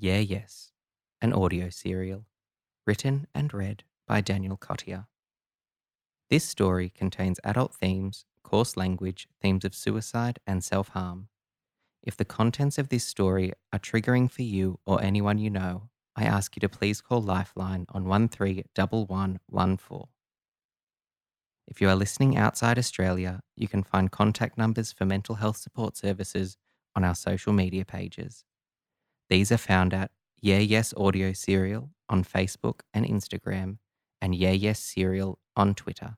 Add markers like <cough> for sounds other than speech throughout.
Yeah, Yes, an audio serial, written and read by Daniel Cottier. This story contains adult themes, coarse language, themes of suicide and self harm. If the contents of this story are triggering for you or anyone you know, I ask you to please call Lifeline on 131114. If you are listening outside Australia, you can find contact numbers for mental health support services on our social media pages. These are found at Yeah Yes Audio Serial on Facebook and Instagram, and Yeah Yes Serial on Twitter.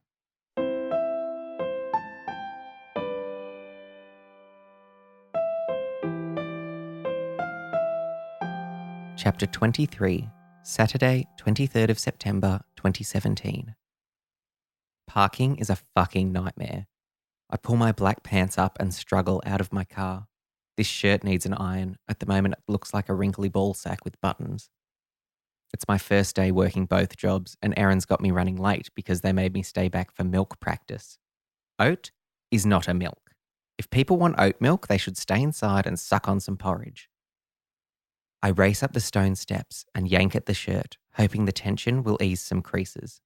Chapter 23, Saturday, 23rd of September 2017. Parking is a fucking nightmare. I pull my black pants up and struggle out of my car. This shirt needs an iron. At the moment, it looks like a wrinkly ball sack with buttons. It's my first day working both jobs, and Erin's got me running late because they made me stay back for milk practice. Oat is not a milk. If people want oat milk, they should stay inside and suck on some porridge. I race up the stone steps and yank at the shirt, hoping the tension will ease some creases.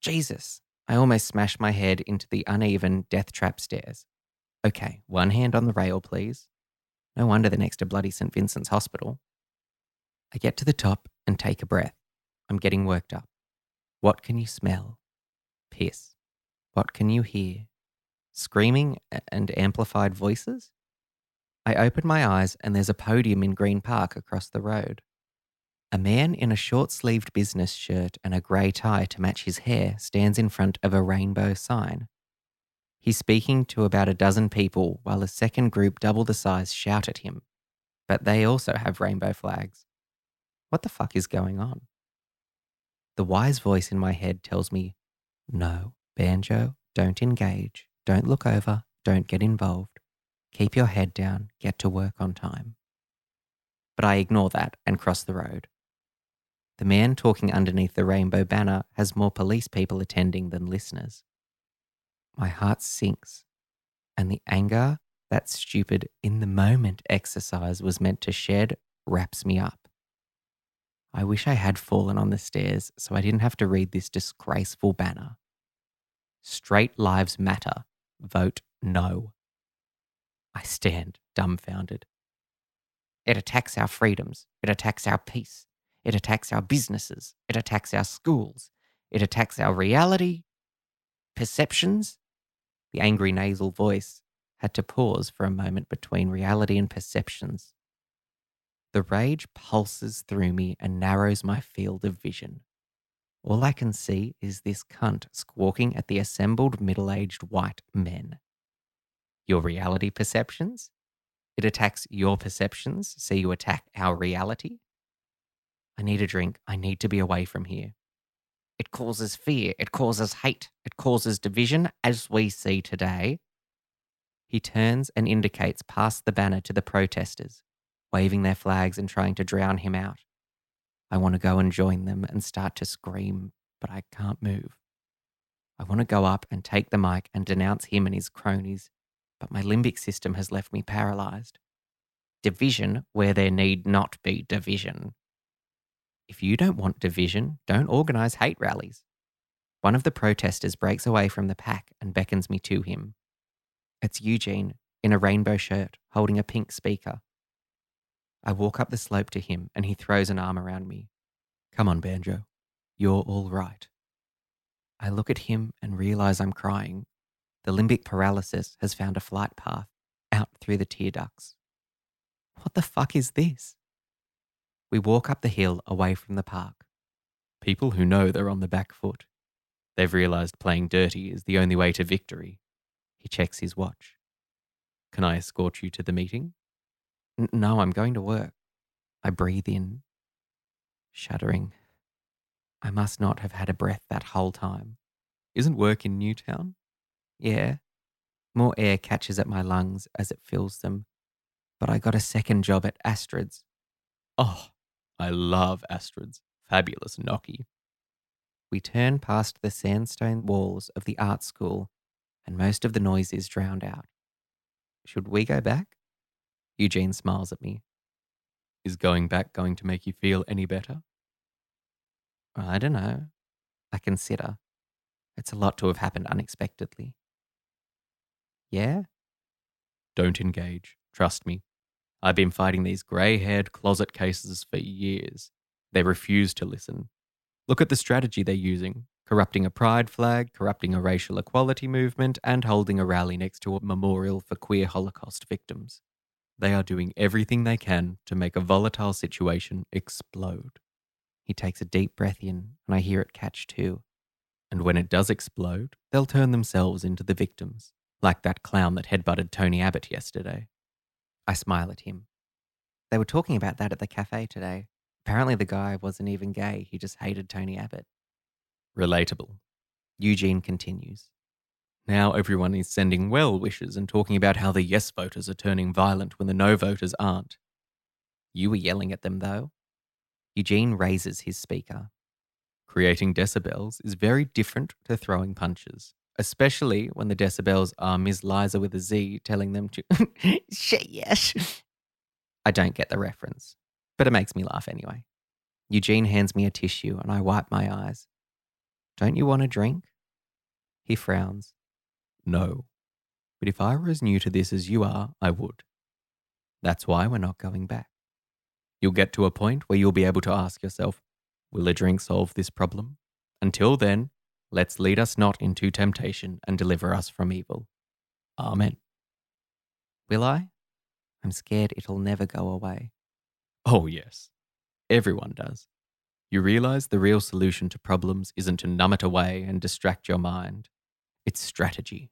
Jesus, I almost smashed my head into the uneven death trap stairs. Okay, one hand on the rail, please. No wonder they're next to bloody St. Vincent's Hospital. I get to the top and take a breath. I'm getting worked up. What can you smell? Piss. What can you hear? Screaming and amplified voices? I open my eyes and there's a podium in Green Park across the road. A man in a short sleeved business shirt and a grey tie to match his hair stands in front of a rainbow sign. He's speaking to about a dozen people while a second group double the size shout at him. But they also have rainbow flags. What the fuck is going on? The wise voice in my head tells me, no, banjo, don't engage, don't look over, don't get involved. Keep your head down, get to work on time. But I ignore that and cross the road. The man talking underneath the rainbow banner has more police people attending than listeners. My heart sinks, and the anger that stupid in the moment exercise was meant to shed wraps me up. I wish I had fallen on the stairs so I didn't have to read this disgraceful banner. Straight lives matter. Vote no. I stand dumbfounded. It attacks our freedoms. It attacks our peace. It attacks our businesses. It attacks our schools. It attacks our reality, perceptions. The angry nasal voice had to pause for a moment between reality and perceptions. The rage pulses through me and narrows my field of vision. All I can see is this cunt squawking at the assembled middle aged white men. Your reality perceptions? It attacks your perceptions, so you attack our reality? I need a drink. I need to be away from here. It causes fear. It causes hate. It causes division, as we see today. He turns and indicates past the banner to the protesters, waving their flags and trying to drown him out. I want to go and join them and start to scream, but I can't move. I want to go up and take the mic and denounce him and his cronies, but my limbic system has left me paralyzed. Division where there need not be division. If you don't want division, don't organize hate rallies. One of the protesters breaks away from the pack and beckons me to him. It's Eugene in a rainbow shirt holding a pink speaker. I walk up the slope to him and he throws an arm around me. Come on, Banjo. You're all right. I look at him and realize I'm crying. The limbic paralysis has found a flight path out through the tear ducts. What the fuck is this? We walk up the hill away from the park. People who know they're on the back foot. They've realized playing dirty is the only way to victory. He checks his watch. Can I escort you to the meeting? No, I'm going to work. I breathe in, shuddering. I must not have had a breath that whole time. Isn't work in Newtown? Yeah. More air catches at my lungs as it fills them. But I got a second job at Astrid's. Oh, I love Astrid's. Fabulous gnocchi. We turn past the sandstone walls of the art school, and most of the noise is drowned out. Should we go back? Eugene smiles at me. Is going back going to make you feel any better? I don't know. I consider. It's a lot to have happened unexpectedly. Yeah? Don't engage. Trust me. I've been fighting these grey haired closet cases for years. They refuse to listen. Look at the strategy they're using corrupting a pride flag, corrupting a racial equality movement, and holding a rally next to a memorial for queer Holocaust victims. They are doing everything they can to make a volatile situation explode. He takes a deep breath in, and I hear it catch too. And when it does explode, they'll turn themselves into the victims, like that clown that headbutted Tony Abbott yesterday. I smile at him. They were talking about that at the cafe today. Apparently, the guy wasn't even gay, he just hated Tony Abbott. Relatable. Eugene continues. Now everyone is sending well wishes and talking about how the yes voters are turning violent when the no voters aren't. You were yelling at them, though. Eugene raises his speaker. Creating decibels is very different to throwing punches, especially when the decibels are Ms. Liza with a Z telling them to <laughs> say yes. I don't get the reference, but it makes me laugh anyway. Eugene hands me a tissue and I wipe my eyes. Don't you want a drink? He frowns. No. But if I were as new to this as you are, I would. That's why we're not going back. You'll get to a point where you'll be able to ask yourself, will a drink solve this problem? Until then, let's lead us not into temptation and deliver us from evil. Amen. Will I? I'm scared it'll never go away. Oh, yes. Everyone does. You realize the real solution to problems isn't to numb it away and distract your mind. It's strategy.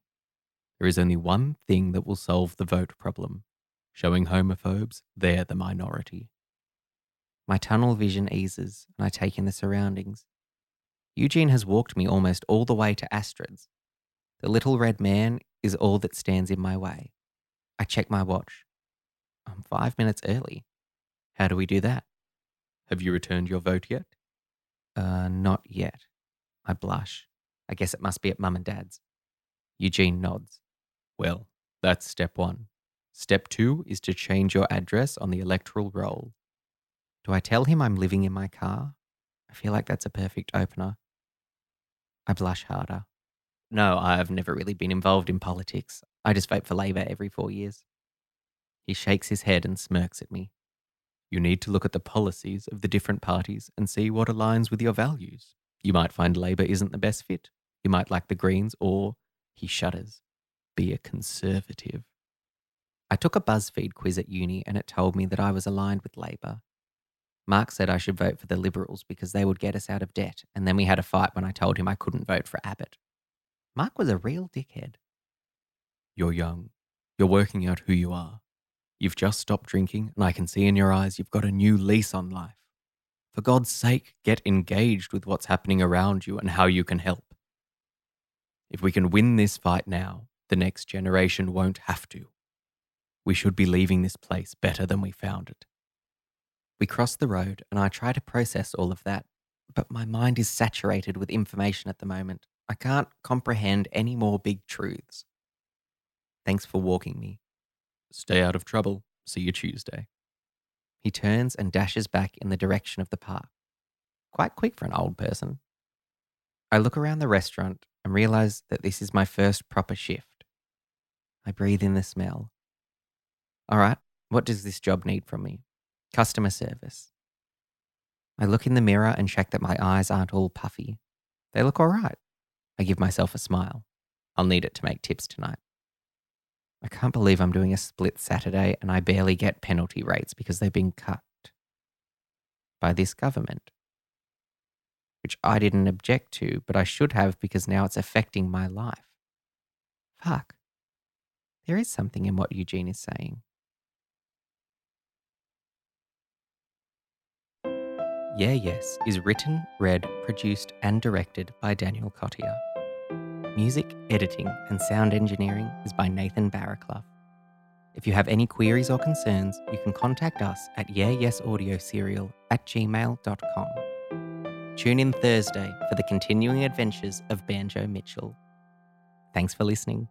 There is only one thing that will solve the vote problem showing homophobes they're the minority. My tunnel vision eases and I take in the surroundings. Eugene has walked me almost all the way to Astrid's. The little red man is all that stands in my way. I check my watch. I'm five minutes early. How do we do that? Have you returned your vote yet? Uh, not yet. I blush. I guess it must be at mum and dad's. Eugene nods. Well, that's step one. Step two is to change your address on the electoral roll. Do I tell him I'm living in my car? I feel like that's a perfect opener. I blush harder. No, I've never really been involved in politics. I just vote for Labour every four years. He shakes his head and smirks at me. You need to look at the policies of the different parties and see what aligns with your values. You might find Labour isn't the best fit. You might like the Greens, or, he shudders, be a conservative. I took a BuzzFeed quiz at uni and it told me that I was aligned with Labour. Mark said I should vote for the Liberals because they would get us out of debt, and then we had a fight when I told him I couldn't vote for Abbott. Mark was a real dickhead. You're young. You're working out who you are. You've just stopped drinking, and I can see in your eyes you've got a new lease on life. For God's sake, get engaged with what's happening around you and how you can help. If we can win this fight now, the next generation won't have to. We should be leaving this place better than we found it. We cross the road, and I try to process all of that, but my mind is saturated with information at the moment. I can't comprehend any more big truths. Thanks for walking me. Stay out of trouble. See you Tuesday. He turns and dashes back in the direction of the park. Quite quick for an old person. I look around the restaurant and realize that this is my first proper shift. I breathe in the smell. All right, what does this job need from me? Customer service. I look in the mirror and check that my eyes aren't all puffy. They look all right. I give myself a smile. I'll need it to make tips tonight. I can't believe I'm doing a split Saturday and I barely get penalty rates because they've been cut by this government, which I didn't object to, but I should have because now it's affecting my life. Fuck. There is something in what Eugene is saying. Yeah Yes is written, read, produced, and directed by Daniel Cottier. Music, editing, and sound engineering is by Nathan Barraclough. If you have any queries or concerns, you can contact us at yeahyesaudioSerial at gmail.com. Tune in Thursday for the continuing adventures of Banjo Mitchell. Thanks for listening.